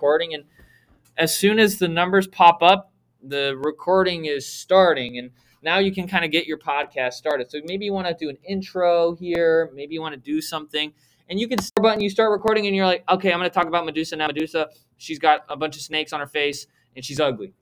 recording. And as soon as the numbers pop up, the recording is starting. And now you can kind of get your podcast started. So maybe you want to do an intro here. Maybe you want to do something. And you can start button, you start recording, and you're like, okay, I'm going to talk about Medusa now. Medusa, she's got a bunch of snakes on her face, and she's ugly.